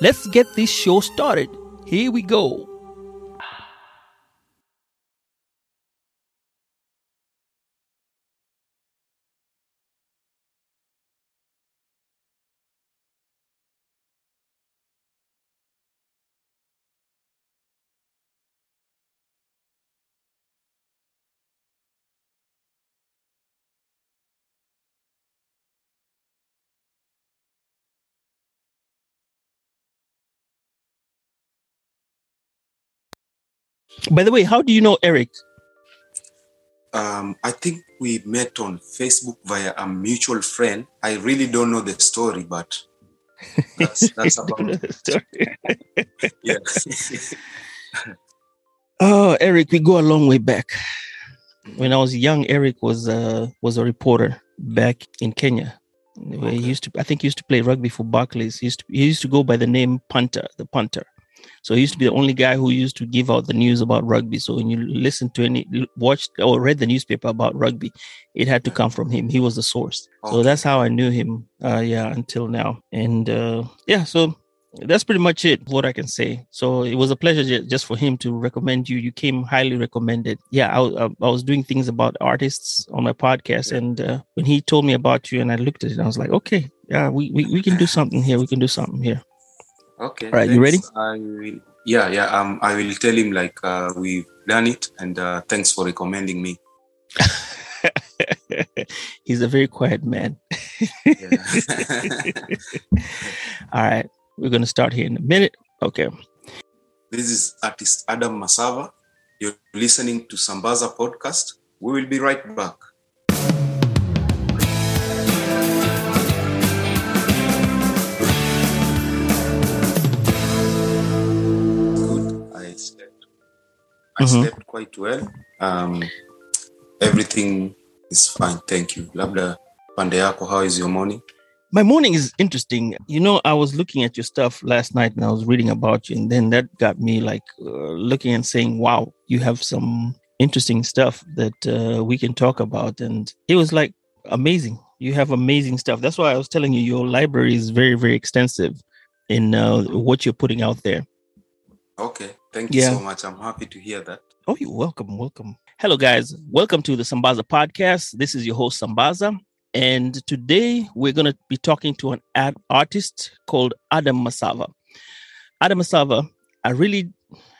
let's get this show started. Here we go. By the way, how do you know Eric? Um, I think we met on Facebook via a mutual friend. I really don't know the story, but that's, that's about it. Story. Yeah. Oh, Eric, we go a long way back. When I was young, Eric was uh, was a reporter back in Kenya. Where he used to, I think, he used to play rugby for Barclays. He used to, he used to go by the name Punter, the punter. So he used to be the only guy who used to give out the news about rugby. So when you listen to any, watched or read the newspaper about rugby, it had to come from him. He was the source. So that's how I knew him. Uh, yeah, until now. And uh, yeah, so that's pretty much it. What I can say. So it was a pleasure ju- just for him to recommend you. You came highly recommended. Yeah, I, w- I- I was doing things about artists on my podcast, Yeah. and uh, when he told me about you, and I looked at it, I was like, okay, yeah, we, we, we can do something here. We can do something here. Okay. All right, you ready? I will, yeah, yeah. Um, I will tell him like uh, we've done it, and uh, thanks for recommending me. He's a very quiet man. All right, we're gonna start here in a minute. Okay. this is artist Adam Masava. You're listening to Sambaza podcast. We will be right back. I Mhm. slept quite well. Um, everything is fine. Thank you. Labda pande yako, how is your morning? My morning is interesting. You know, I was looking at your stuff last night and I was reading about you, and then that got me like uh, looking and saying, wow, you have some interesting stuff that uh, we can talk about. And it was like amazing. You have amazing stuff. That's why I was telling you your library is very, very extensive in uh, what you're putting out there. Okay. Thank you Yeah. so much. I'm happy to hear that. Oh, you're welcome. Welcome. Hello, guys. Welcome to the Sambaza podcast. This is your host, Sambaza. And today we're going to be talking to an ad- artist called Adam Masava. Adam Masava, I really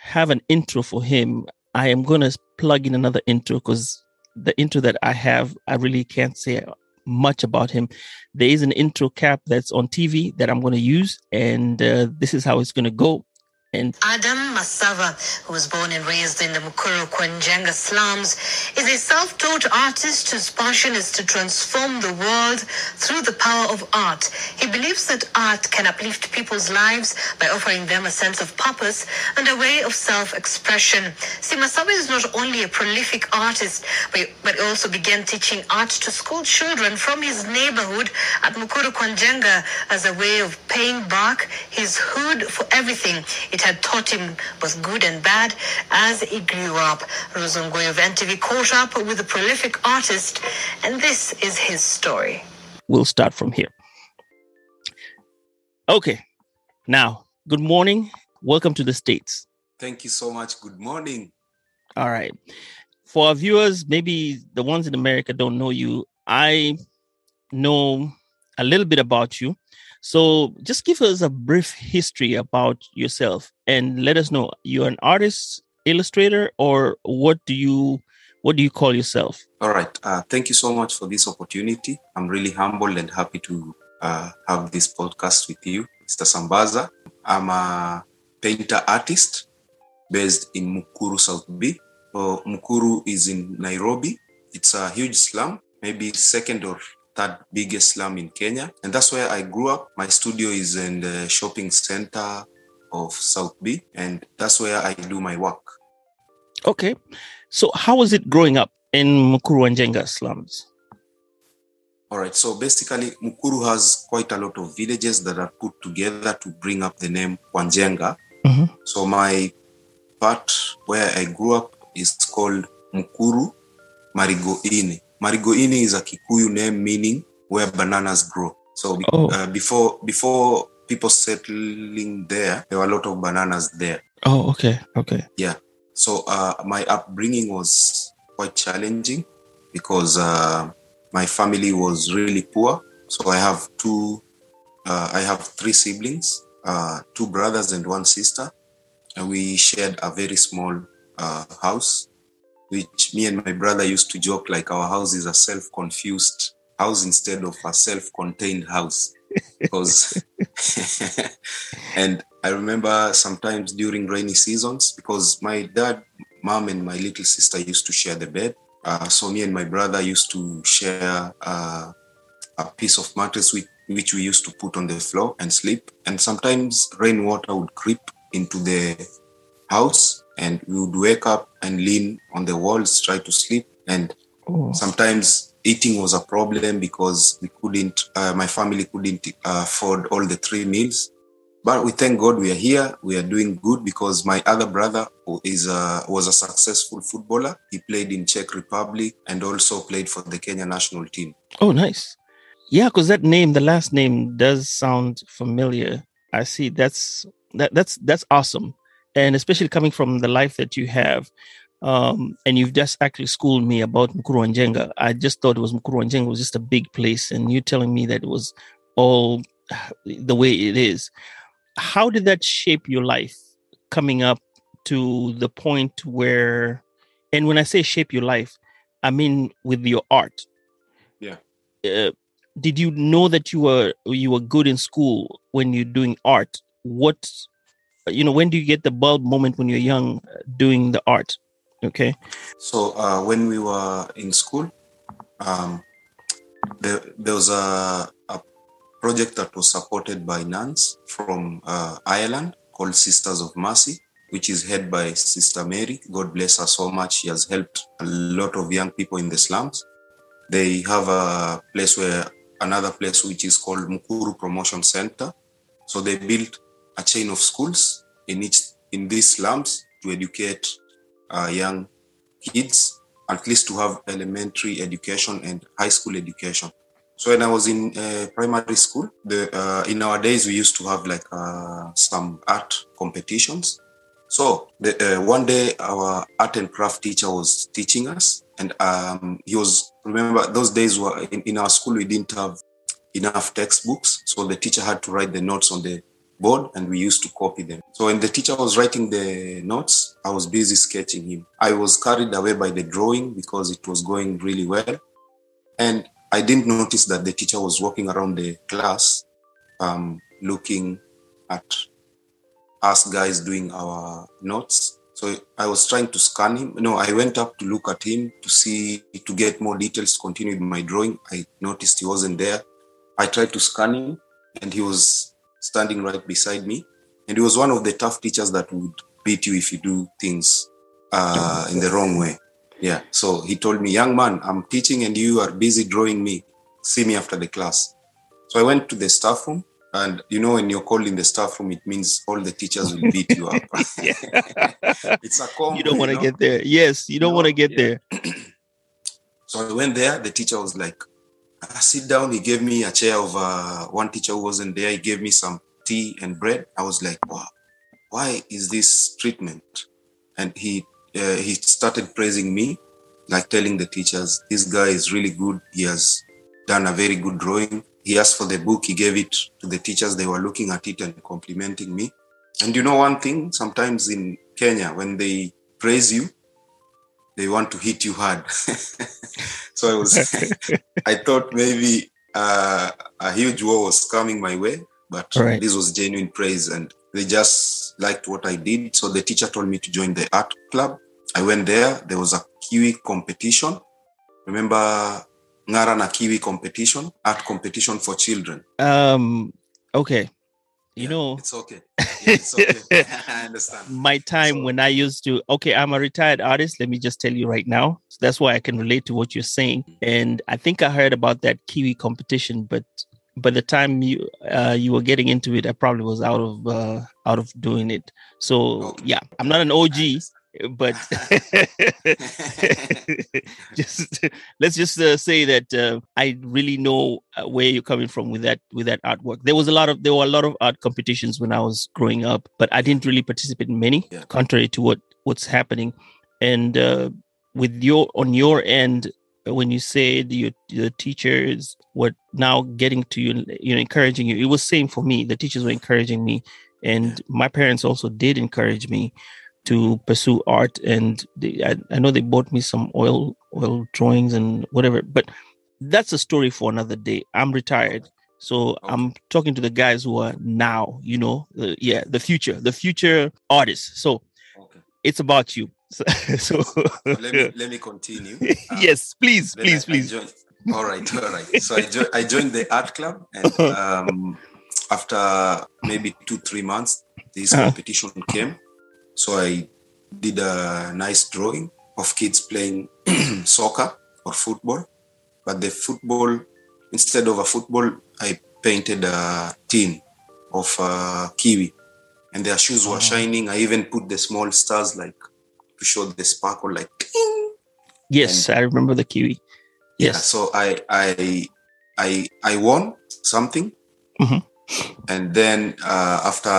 have an intro for him. I am going to plug in another intro because the intro that I have, I really can't say much about him. There is an intro cap that's on TV that I'm going to use, and uh, this is how it's going to go. And Adam Masava, who was born and raised in the Mukuru kwa Njenga slums, is a self-taught artist whose passion is to transform the world through the power of art. He believes that art can uplift people's lives by offering them a sense of purpose and a way of self-expression. See, Masava is not only a prolific artist, but, but also began teaching art to school children from his neighborhood at Mukuru kwa Njenga as a way of paying back his hood for everything it had taught him both good and bad as he grew up. Rozongoy of NTV caught up with a prolific artist, and this is his story. we'll start from here. Okay. Now, good morning. Welcome to the States. Thank you so much. Good morning. All right. For our viewers, maybe the ones in America don't know you. I know a little bit about you. So just give us a brief history about yourself and let us know you're an artist, illustrator, or what do you what do you call yourself? All right. Uh, thank you so much for this opportunity. I'm really humbled and happy to uh, have this podcast with you, Mr. Sambaza. I'm a painter artist based in Mukuru, South B. Mukuru is in Nairobi. It's a huge slum, maybe second or third biggest slum in Kenya. And that's where I grew up. My studio is in the shopping center of South B, and that's where I do my work. Okay. So how was it growing up in Mukuru and Jenga slums? All right. So basically, Mukuru has quite a lot of villages that are put together to bring up the name Wanjenga. Mhm. So my part where I grew up is called Mukuru Mariguini. Mariguini is a Kikuyu name meaning where bananas grow. So Oh. uh, before before people settling there, there were a lot of bananas there. Oh, okay. Okay. Yeah. So uh, my upbringing was quite challenging because uh, my family was really poor. So I have two, uh, I have three siblings, uh, two brothers and one sister, and we shared a very small uh, house, which me and my brother used to joke like our house is a self-confused house instead of a self-contained house, because. and I remember sometimes during rainy seasons because my dad, mom, and my little sister used to share the bed. Uh, so me and my brother used to share uh, a piece of mattress which, which we used to put on the floor and sleep. And sometimes rainwater would creep into the house, and we would wake up and lean on the walls, try to sleep. And Oh. sometimes eating was a problem because we couldn't uh, my family couldn't uh, afford all the three meals but we thank god we are here we are doing good because my other brother who is a, was a successful footballer he played in czech republic and also played for the kenya national team Oh, nice. Yeah, because that name, the last name, does sound familiar. I see. That's that. That's that's awesome, and especially coming from the life that you have, um, and you've just actually schooled me about Mukuru and Jenga. I just thought it was Mukuru and Jenga was just a big place, and you telling me that it was all the way it is. How did that shape your life coming up to the point where, and when I say shape your life, I mean with your art uh, did you know that you were you were good in school when you're doing art what you know when do you get the bulb moment when you're young uh, doing the art okay So uh, when we were in school, um, there, there was a, a project that was supported by nuns from uh, Ireland called Sisters of Mercy, which is head by Sister Mary. God bless her so much. She has helped a lot of young people in the slums. They have a place where another place which is called Mukuru Promotion Center. So they built a chain of schools in each in these slums to educate uh, young kids at least to have elementary education and high school education. So when I was in uh, primary school, the uh, in our days we used to have like uh, some art competitions. So the, uh, one day our art and craft teacher was teaching us, and um, he was remember those days were in, in our school we didn't have enough textbooks, so the teacher had to write the notes on the board and we used to copy them. So when the teacher was writing the notes, I was busy sketching him. I was carried away by the drawing because it was going really well. And I didn't notice that the teacher was walking around the class um, looking at us guys doing our notes. So I was trying to scan him. No, I went up to look at him to see, to get more details, continue my drawing. I noticed he wasn't there. I tried to scan him and he was standing right beside me. And he was one of the tough teachers that would beat you if you do things uh, in the wrong way. Yeah. So he told me, young man, I'm teaching and you are busy drawing me. See me after the class. So I went to the staff room. And you know, when you're called in the staff room, it means all the teachers will beat you up. it's a combo, you don't want to know? get there yes you don't No, want to get yeah. there So I went there. The teacher was like, "Ah, "Sit down." He gave me a chair of uh, one teacher who wasn't there. He gave me some tea and bread. I was like, "Wow, why is this treatment?" And he uh, he started praising me, like telling the teachers, "This guy is really good. He has done a very good drawing." He asked for the book. He gave it to the teachers. They were looking at it and complimenting me. And you know one thing? Sometimes in Kenya, when they praise you, they want to hit you hard. so I was, I thought maybe uh, a huge war was coming my way, but Right. this was genuine praise, and they just liked what I did. So the teacher told me to join the art club. I went there. There was a Kiwi competition. Remember Ngara na Kiwi competition, art competition for children. um okay you Yeah, know, it's okay. Yeah, it's okay. I understand. my time So- when I used to, okay, I'm a retired artist. Let me just tell you right now. So that's why I can relate to what you're saying. And I think I heard about that Kiwi competition, but by the time you uh, you were getting into it, I probably was out of uh, out of doing it. So Okay. yeah, I'm not an OG, but just let's just uh, say that uh, I really know uh, where you're coming from with that with that artwork. There was a lot of there were a lot of art competitions when I was growing up, but I didn't really participate in many, Yeah. contrary to what what's happening. And uh, with your on your end, uh, when you said your the teachers were now getting to you, you know, encouraging you, it was same for me. The teachers were encouraging me, and my parents also did encourage me to pursue art and they, I, I know they bought me some oil oil drawings and whatever but that's a story for another day i'm retired so i'm talking to the guys who are now you know uh, yeah the future the future artists so okay. it's about you so, so Let me let me continue. Uh, yes please please I- I please joined- all right, all right. So I, jo- I joined the art club, and um, after maybe two three months, this Uh-huh. competition came. So I did a nice drawing of kids playing soccer or football, but the football instead of a football, I painted a team of uh, kiwi, and their shoes were Oh. shining. I even put the small stars like to show the sparkle, like yes i remember the kiwi yeah yes so i i i i won something Mhm. and then uh, after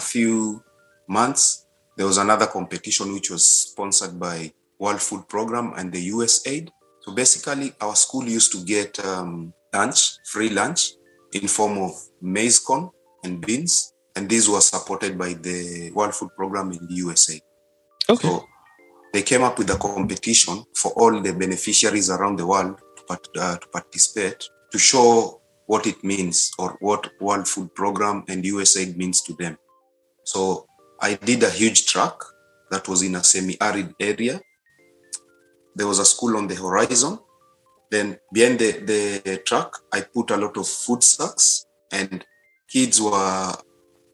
a few months there was another competition which was sponsored by world food program and the usaid so basically our school used to get um, lunch free lunch in form of maize corn and beans and these were supported by the world food program in the usa okay. So they came up with a competition for all the beneficiaries around the world to, uh, to participate to show what it means or what World Food Program and USAID means to them. So I did a huge truck that was in a semi-arid area. There was a school on the horizon. Then behind the, the truck, I put a lot of food sacks and kids were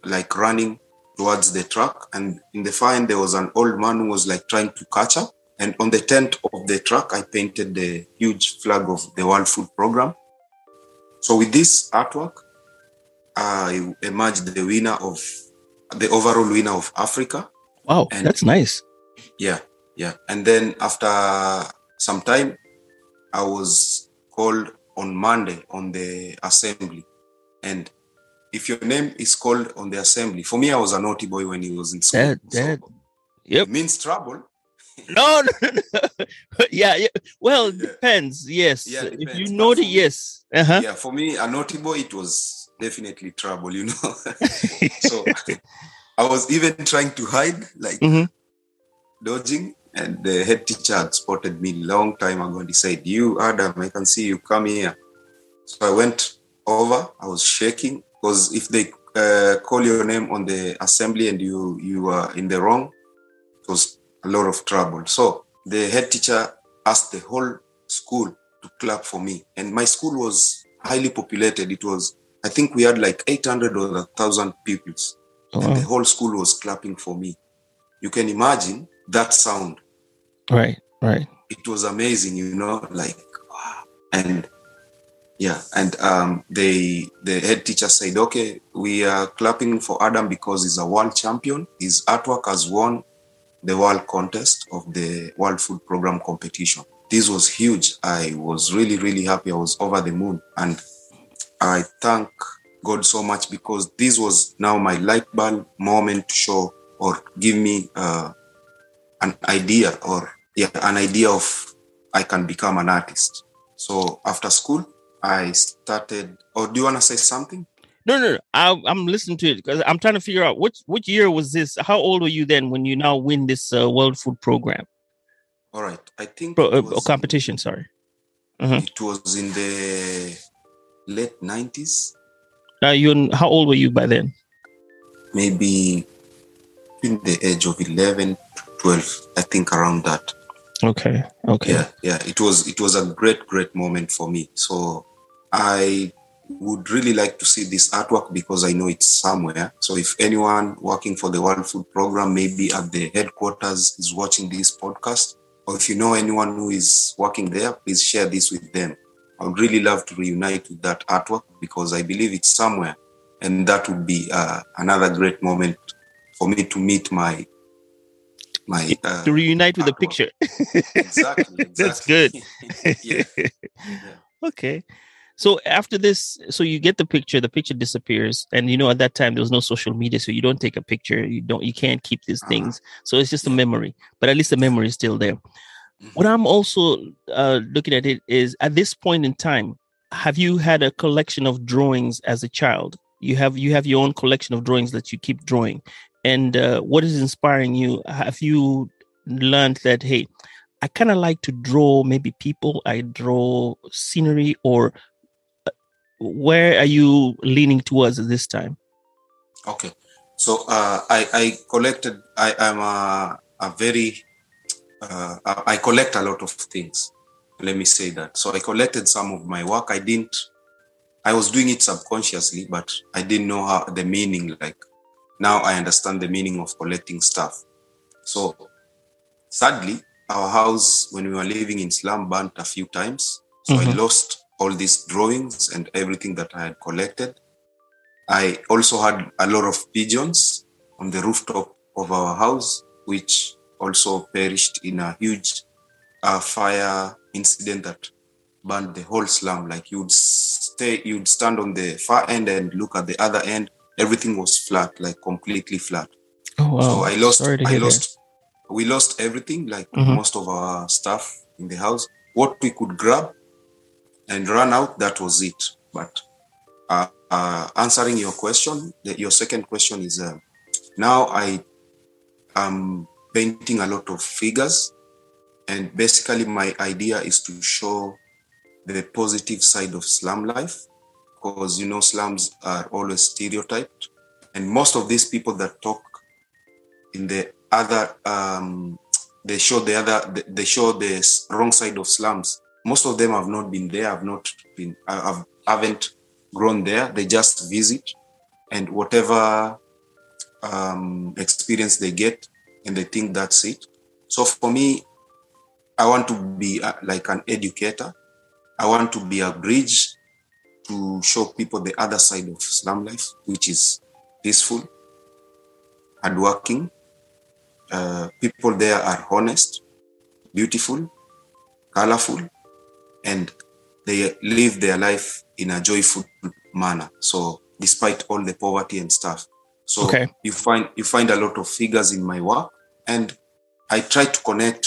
like running towards the truck and in the end there was an old man who was like trying to catch up and on the tent of the truck i painted the huge flag of the world food program so with this artwork i emerged the winner of the overall winner of africa wow and- that's nice yeah yeah and then after some time i was called on monday on the assembly and if your name is called on the assembly for me i was a naughty boy when he was in school That- so that- yep it means trouble no, no, no. yeah, yeah. Well, it Yeah. depends. Yes. Yeah, it if you know the yes. Uh-huh. yeah for me a naughty boy it was definitely trouble you know. So i was even trying to hide like Mhm. dodging and the head teacher had spotted me long time ago and he said you adam i can see you come here. So i went over i was shaking because if they uh, call your name on the assembly and you you are in the wrong it was a lot of trouble. So the head teacher asked the whole school to clap for me and my school was highly populated. It was i think we had like 800 or 1000 pupils Oh, and the whole school was clapping for me. You can imagine that sound. Right, right. It was amazing, you know, like wow. And yeah, and um, they the head teacher said, "Okay, we are clapping for Adam because he's a world champion. His artwork has won the world contest of the World Food Program competition. This was huge. I was really, really happy. I was over the moon, and I thank God so much because this was now my light bulb moment to show or give me uh, an idea or yeah, an idea of I can become an artist. So after school, I started. Or do you want to say something? No, no, no. I, I'm listening to it because I'm trying to figure out which which year was this. How old were you then when you now win this uh, World Food Program All right, I think Pro, uh, competition? Sorry. Mhm. It was in the late nineties, Now you how old were you by then? maybe in the age of eleven to twelve. I think around that. Okay, okay. yeah yeah it was it was a great great moment for me so i would really like to see this artwork because I know it's somewhere. So if anyone working for the World Food Program, maybe at the headquarters, is watching this podcast, or if you know anyone who is working there, please share this with them. I would really love to reunite with that artwork because I believe it's somewhere, and that would be uh, another great moment for me to meet my my uh, to reunite with the picture. exactly, exactly. That's good. yeah. Okay. So after this, so you get the picture, the picture disappears, and you know at that time there was no social media, so you don't take a picture, you don't, you can't keep these Uh-huh. things. So it's just a memory, but at least the memory is still there. What I'm also uh, looking at it is at this point in time, have you had a collection of drawings as a child? You have you have your own collection of drawings that you keep drawing, and uh, what is inspiring you? Have you learned that hey, I kind of like to draw maybe people, I draw scenery, or uh, where are you leaning towards at this time? Okay. So uh, I, I collected, I am a, a very, uh, I collect a lot of things. Let me say that. So I collected some of my work. I didn't, I was doing it subconsciously, but I didn't know how the meaning, like now I understand the meaning of collecting stuff. So sadly, our house, when we were living in slum, burnt a few times. So I Mhm. lost all these drawings and everything that I had collected. I also had a lot of pigeons on the rooftop of our house, which also perished in a huge uh, fire incident that burned the whole slum. Like you'd stay, you'd stand on the far end and look at the other end. Everything was flat, like completely flat. Oh wow! So I lost, I lost, we lost everything, like Mhm. most of our stuff in the house. What we could grab and run out, that was it. But uh, uh, answering your question, the, your second question is uh, now I am painting a lot of figures, and basically my idea is to show the positive side of slum life, because you know slums are always stereotyped, and most of these people that talk in the other um, they show the other they show the wrong side of slums. Most of them have not been there have not been have, haven't grown there. They just visit and whatever um, experience they get and they think that's it. So for me i want to be uh, like an educator. I want to be a bridge to show people the other side of slum life which is peaceful hardworking. Uh, people there are honest, beautiful, colorful, and they live their life in a joyful manner. So, despite all the poverty and stuff, so Okay. you find you find a lot of figures in my work, and I try to connect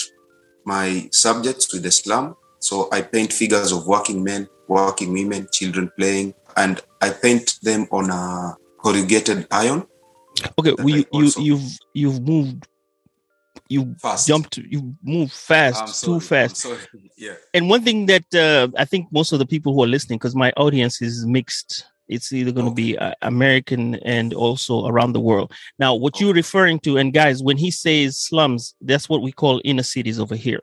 my subjects with the slum. So I paint figures of working men, working women, children playing, and I paint them on a corrugated iron. Okay, well, you, you you've you've moved, you Fast. jumped, you moved fast, too fast. Yeah. And one thing that uh, I think most of the people who are listening, because my audience is mixed, it's either going to be uh, American and also around the world. Now, what you're referring to, and guys, when he says slums, that's what we call inner cities over here.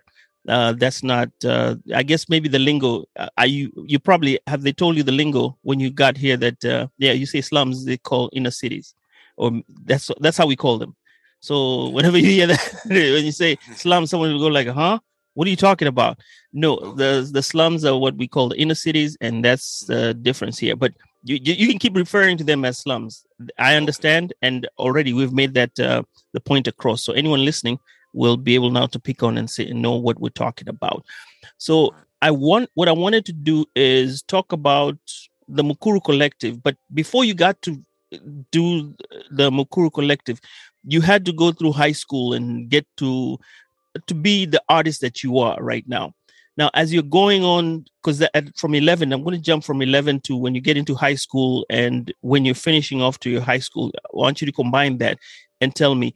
Uh, that's not. Uh, I guess maybe the lingo. Uh, are you? You probably have they told you the lingo when you got here that uh, yeah, you say slums, they call inner cities, or that's that's how we call them. So whenever you hear that, when you say slum, someone will go like, "Huh? What are you talking about?" No, the the slums are what we call the inner cities, and that's the difference here. But you you, you can keep referring to them as slums. I understand, and already we've made that uh, the point across. So anyone listening will be able now to pick on and say and know what we're talking about. So I want what I wanted to do is talk about the Mukuru Collective. But before you got to do the Mukuru Collective, you had to go through high school and get to to be the artist that you are right now. Now, as you're going on, because from 11, I'm going to jump from 11 to when you get into high school and when you're finishing off to your high school. I want you to combine that and tell me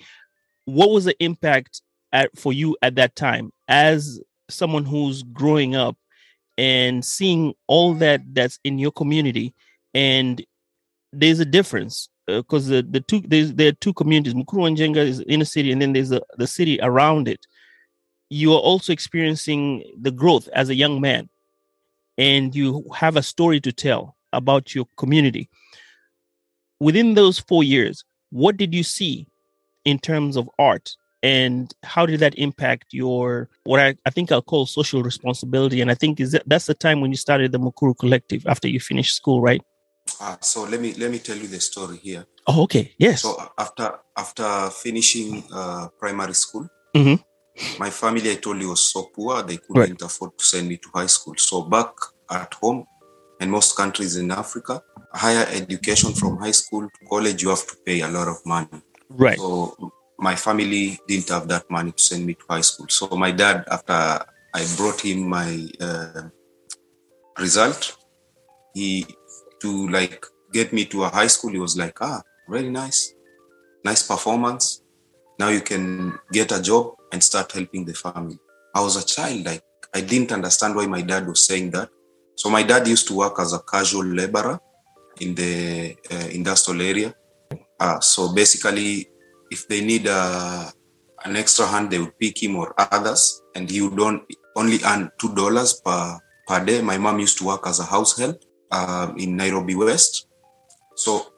what was the impact at, for you at that time as someone who's growing up and seeing all that that's in your community and there's a difference uh, because the, the two there's there are two communities mukuru and jenga is inner city and then there's the, the city around it you are also experiencing the growth as a young man and you have a story to tell about your community. Within those four years, what did you see in terms of art and how did that impact your what I, I think I'll call social responsibility? And I think is that that's the time when you started the Mukuru Collective after you finished school, right? Uh, so let me let me tell you the story here. Oh, okay. Yes. So after after finishing uh, primary school, Mhm. My family I told you was so poor they couldn't afford to send me to high school. So back at home, and most countries in Africa, higher education from high school to college, you have to pay a lot of money. right. So my family didn't have that money to send me to high school. So my dad, after I brought him my uh, result, he to like get me to a high school. He was like, ah, very nice, nice performance. Now you can get a job and start helping the family. I was a child, like I didn't understand why my dad was saying that. So my dad used to work as a casual laborer in the uh, industrial area. Uh, so basically, if they need uh, an extra hand, they would pick him or others, and he would on, only earn two dollars per per day. My mom used to work as a house help um, in Nairobi West, so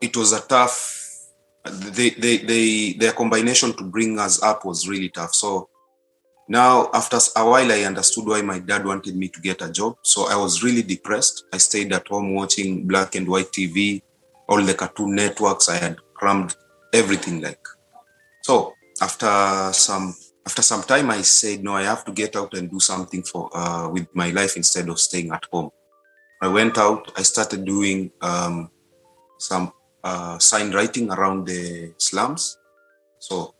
it was a tough. They, they, they, their combination to bring us up was really tough. So now, after a while, I understood why my dad wanted me to get a job. So I was really depressed. I stayed at home watching black and white TV, all the cartoon networks. I had crammed everything like. So after some after some time, I said, no, I have to get out and do something for uh, with my life instead of staying at home. I went out. I started doing um, some uh, sign writing around the slums. So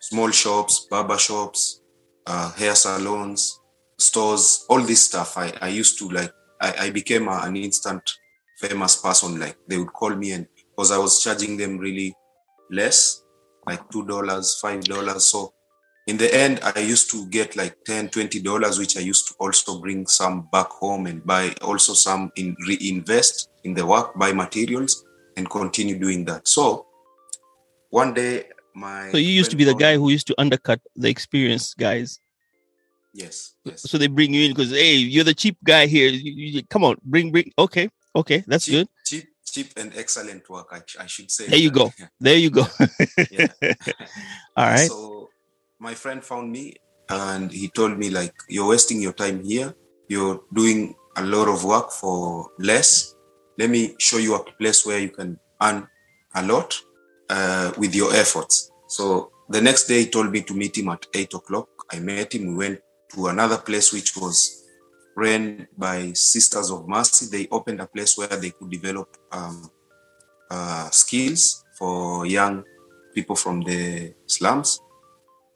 small shops, barber shops, uh, hair salons, stores, all this stuff. I, I used to like, I, I became a, an instant famous person. Like they would call me and because I was charging them really less, like $2, $5. So in the end, I used to get like 10 $20, which I used to also bring some back home and buy also some in reinvest in the work, buy materials and continue doing that. So one day, my So you used to be the guy who used to undercut the experienced guys. Yes, yes. So they bring you in because hey, you're the cheap guy here. You, you- come on, bring bring. Okay, okay, that's cheap, good. cheap, cheap and excellent work. I, I should say. There you that. go. There you go. Yeah. All right. So my friend found me and he told me like, you're wasting your time here. You're doing a lot of work for less. Let me show you a place where you can earn a lot uh, with your efforts. So the next day he told me to meet him at eight o'clock. I met him. We went to another place which was ran by Sisters of Mercy. They opened a place where they could develop um, uh, skills for young people from the slums.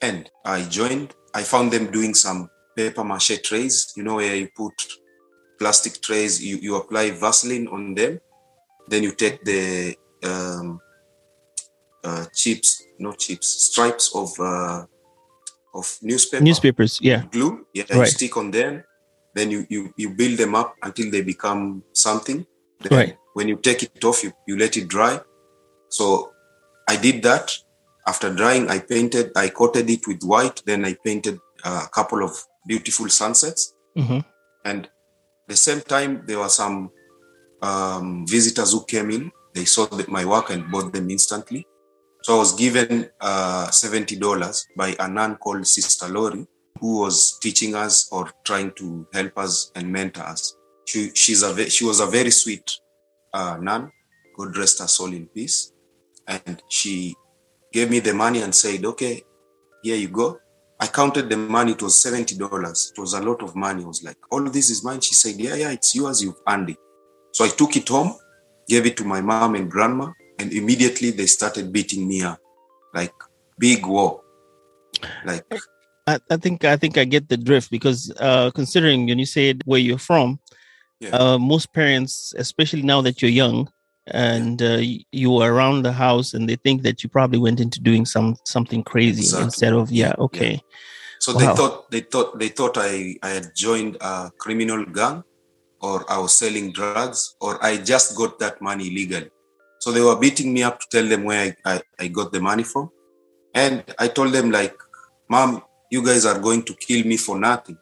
And I joined. I found them doing some paper mache trays, you know, where you put plastic trays, you, you apply Vaseline on them, then you take the um, uh, chips, not chips, stripes of uh, of newspaper, Newspapers. Yeah. glue, yeah, you stick on them, then you, you you build them up until they become something. Then Right. When you take it off, you, you let it dry. So I did that. After drying, I painted, I coated it with white. Then I painted uh, a couple of beautiful sunsets. hmm And the same time, there were some um, visitors who came in. They saw my work and bought them instantly. So I was given uh, $70 by a nun called Sister Lori, who was teaching us or trying to help us and mentor us. She, she's a, she was a very sweet uh, nun. God rest her soul in peace. And she gave me the money and said, okay, here you go. I counted the money. It was seventy dollars. It was a lot of money. I was like, "All of this is mine." She said, "Yeah, yeah, it's yours. You've earned it." So I took it home, gave it to my mom and grandma, and immediately they started beating me up, like big war. Like, I, I think I think I get the drift because uh, considering when you said where you're from, Yeah. uh, most parents, especially now that you're young and uh, you were around the house, and they think that you probably went into doing some something crazy Exactly. instead of yeah, Yeah, okay, so Wow. they thought they thought they thought I I had joined a criminal gang, or I was selling drugs, or I just got that money illegally. So they were beating me up to tell them where I, I, I got the money from. And I told them, like, Mom, you guys are going to kill me for nothing.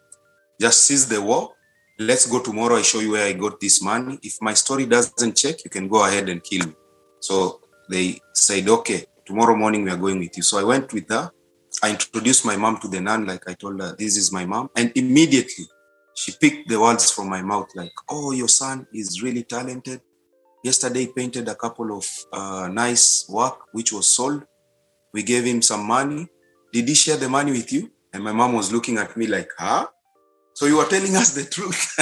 Just cease the war let's go tomorrow. I show you where I got this money. If my story doesn't check, you can go ahead and kill me. So they said, okay, tomorrow morning we are going with you. So I went with her. I introduced my mom to the nun, like I told her, this is my mom. And immediately she picked the words from my mouth, like, oh, your son is really talented. Yesterday painted a couple of uh, nice work, which was sold. We gave him some money. Did he share the money with you? And my mom was looking at me like, huh? So you are telling us the truth.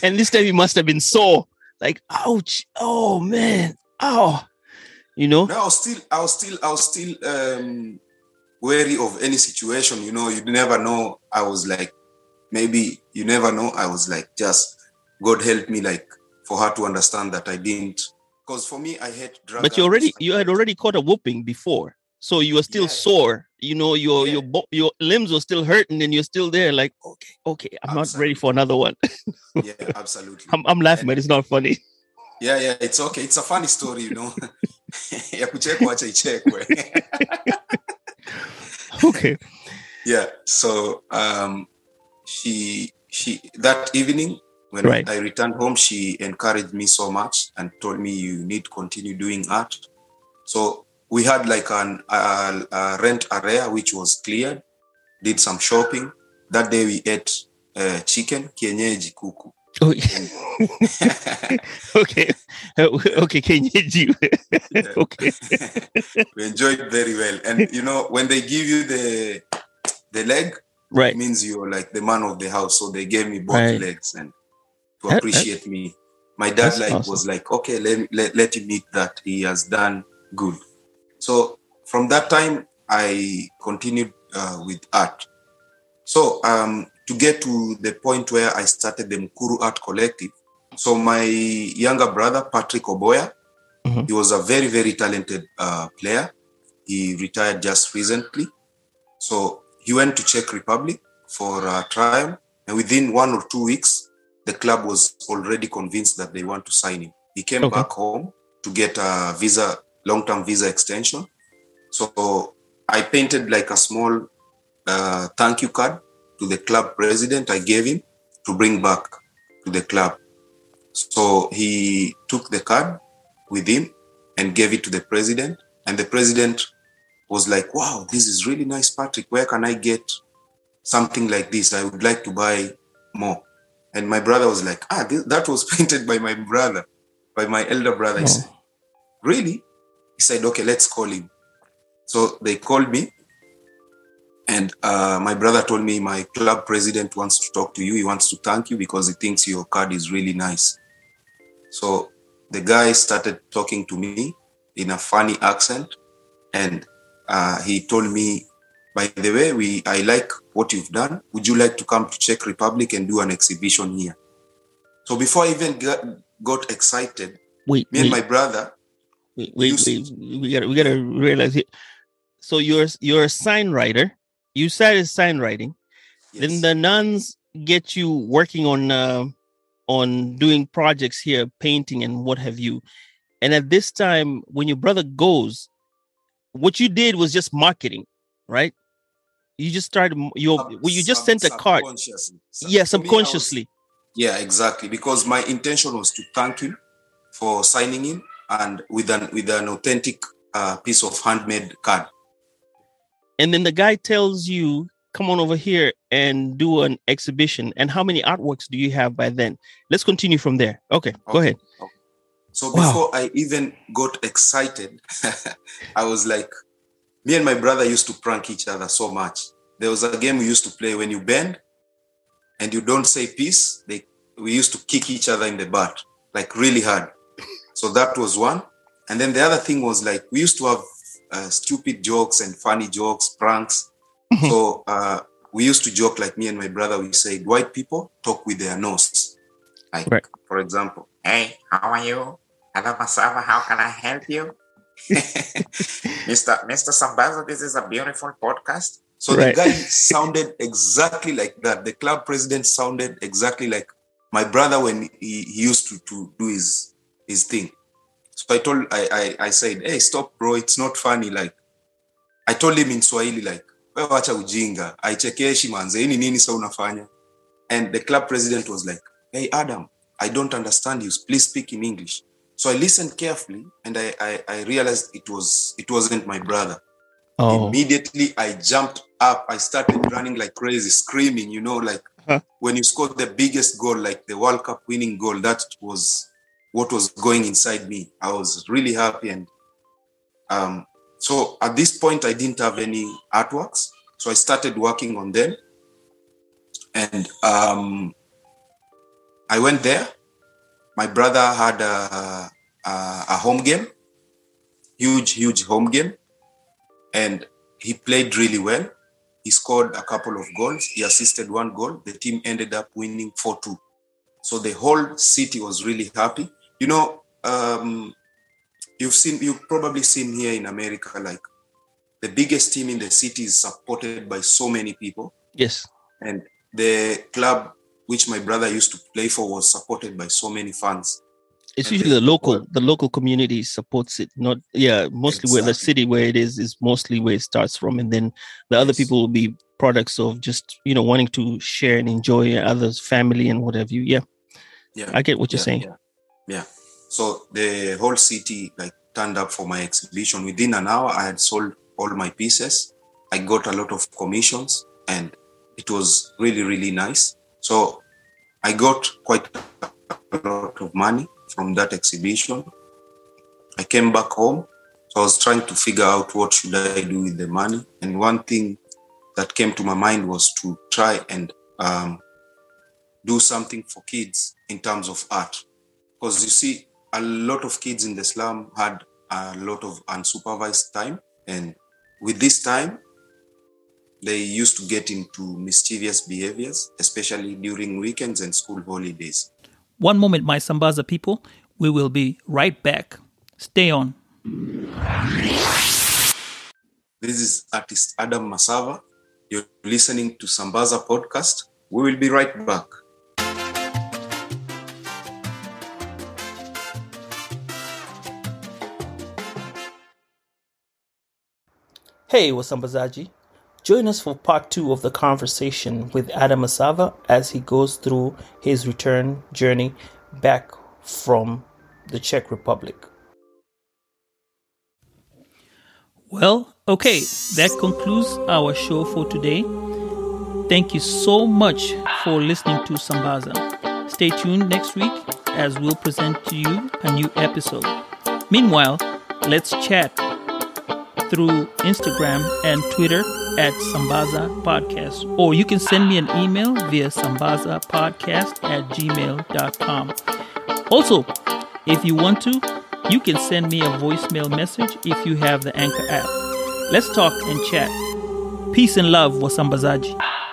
and this time you must have been sore, like, ouch, oh man, oh, you know. No, I was still, I was still, I was still um, wary of any situation. You know, you never know. I was like, maybe you never know. I was like, just God help me, like, for her to understand that I didn't. Because for me, I hate drugs. But you already, you had already caught a whooping before, so you were still Yeah. sore. You know, your Yeah. your bo- your limbs were still hurting, and you're still there. Like, okay, okay, I'm not ready for another one. Yeah, absolutely. I'm, I'm laughing, but it's not funny. Yeah, yeah, it's okay. It's a funny story, you know. ya kuchekwa acha ichekwe. Okay. yeah. So um she she that evening when Right. I returned home, she encouraged me so much and told me you need to continue doing art. So we had like an uh, a rent area which was cleared, did some shopping. That day we ate uh, chicken, kienyeji kuku. Oh, okay. okay. Yeah. okay. we enjoyed very well. And you know, when they give you the the leg, it Right. means you're like the man of the house. So they gave me both Right. legs and to That- that- appreciate me. My dad like awesome. was like, okay, let, let let him eat that. He has done good. So from that time, I continued uh, with art. So um, to get to the point where I started the Mukuru Art Collective. So my younger brother Patrick Oboya, Mhm. he was a very very talented uh, player. He retired just recently. So he went to Czech Republic for a trial, and within one or two weeks, the club was already convinced that they want to sign him. He came Okay. back home to get a visa, long-term visa extension. So I painted like a small uh, thank you card to the club president. I gave him to bring back to the club. So he took the card with him and gave it to the president. And the president was like, wow, this is really nice, Patrick. Where can I get something like this? I would like to buy more. And my brother was like, ah, this, that was painted by my brother, by my elder brother. I Oh. said, really? He said, okay, let's call him. So they called me. And uh, my brother told me my club president wants to talk to you. He wants to thank you because he thinks your card is really nice. So the guy started talking to me in a funny accent. And uh, he told me, by the way, we I like what you've done. Would you like to come to Czech Republic and do an exhibition here? So before I even got, got excited, Wait, me and my brother, you wait. We gotta, we gotta realize it. So you're, you're a sign writer. You started sign writing. Then the nuns get you working on, uh, on doing projects here, painting and what have you. And at this time, when your brother goes, what you did was just marketing, right? You just started. You sub- well, you just sub- sent a card. subconsciously. Sub- Yeah, me, was- subconsciously. Yeah, exactly. Because my intention was to thank him for signing in and with an with an authentic uh, piece of handmade card. and then the guy tells you come on over here and do an exhibition and how many artworks do you have by then let's continue from there okay, go Okay. ahead So Wow. before I even got excited, I was like, me and my brother used to prank each other so much. There was a game we used to play when you bend and you don't say peace, they we used to kick each other in the butt, like really hard. So that was one. And then the other thing was like we used to have uh, stupid jokes and funny jokes, pranks. Mhm. so uh, we used to joke like me and my brother. We said white people talk with their nose, like Right. for example. Hey, how are you? Hello, Masava. How can I help you? Mr. Mr. Sambaza, this is a beautiful podcast. So Right. the guy sounded exactly like that. The club president sounded exactly like my brother when he, he used to, to do his his thing. So I told I, I I said, hey, stop, bro, it's not funny. Like I told him in Swahili, like, wewe wacha ujinga, aichekeshi manze, hii ni nini sasa unafanya? And the club president was like, Hey, Adam, I don't understand you. Please speak in English. So I listened carefully and I, I, I realized it was it wasn't my brother. Oh, Immediately I jumped up. I started running like crazy, screaming, you know, like Huh. when you score the biggest goal, like the World Cup winning goal, that was what was going inside me. I was really happy. And um, so at this point, I didn't have any artworks. So I started working on them. And um, I went there. My brother had a, a, a home game, huge, huge home game. And he played really well. He scored a couple of goals. He assisted one goal. The team ended up winning 4 2. So the whole city was really happy. You know, um, you've seen, you've probably seen here in America, like the biggest team in the city is supported by so many people. yes. And the club which my brother used to play for was supported by so many fans. It's And usually the local, the local community supports it. Not, yeah, mostly where the city where it is is mostly where it starts from, and then the other Yes. people will be products of just you know wanting to share and enjoy others' family and whatever. You, yeah, Yeah. I get what you're yeah, saying. Yeah. Yeah. So the whole city like turned up for my exhibition. Within an hour, I had sold all my pieces. I got a lot of commissions and it was really, really nice. So I got quite a lot of money from that exhibition. I came back home. So I was trying to figure out what should I do with the money. And one thing that came to my mind was to try and um, do something for kids in terms of art. Because you see, a lot of kids in the slum had a lot of unsupervised time. And with this time, they used to get into mischievous behaviors, especially during weekends and school holidays. One moment, my Sambaza people. We will be right back. Stay on. This is artist Adam Masava. You're listening to Sambaza podcast. We will be right back. Hey, Wasambazaji. Join us for part two of the conversation with Adam Masava as he goes through his return journey back from the Czech Republic. Well, okay, that concludes our show for today. Thank you so much for listening to Sambaza. Stay tuned next week as we'll present to you a new episode. Meanwhile, let's chat through Instagram and Twitter at Sambaza Podcast. Or you can send me an email via Sambaza Podcast at gmail.com. Also, if you want to, you can send me a voicemail message if you have the Anchor app. Let's talk and chat. Peace and love, Wasambazaji.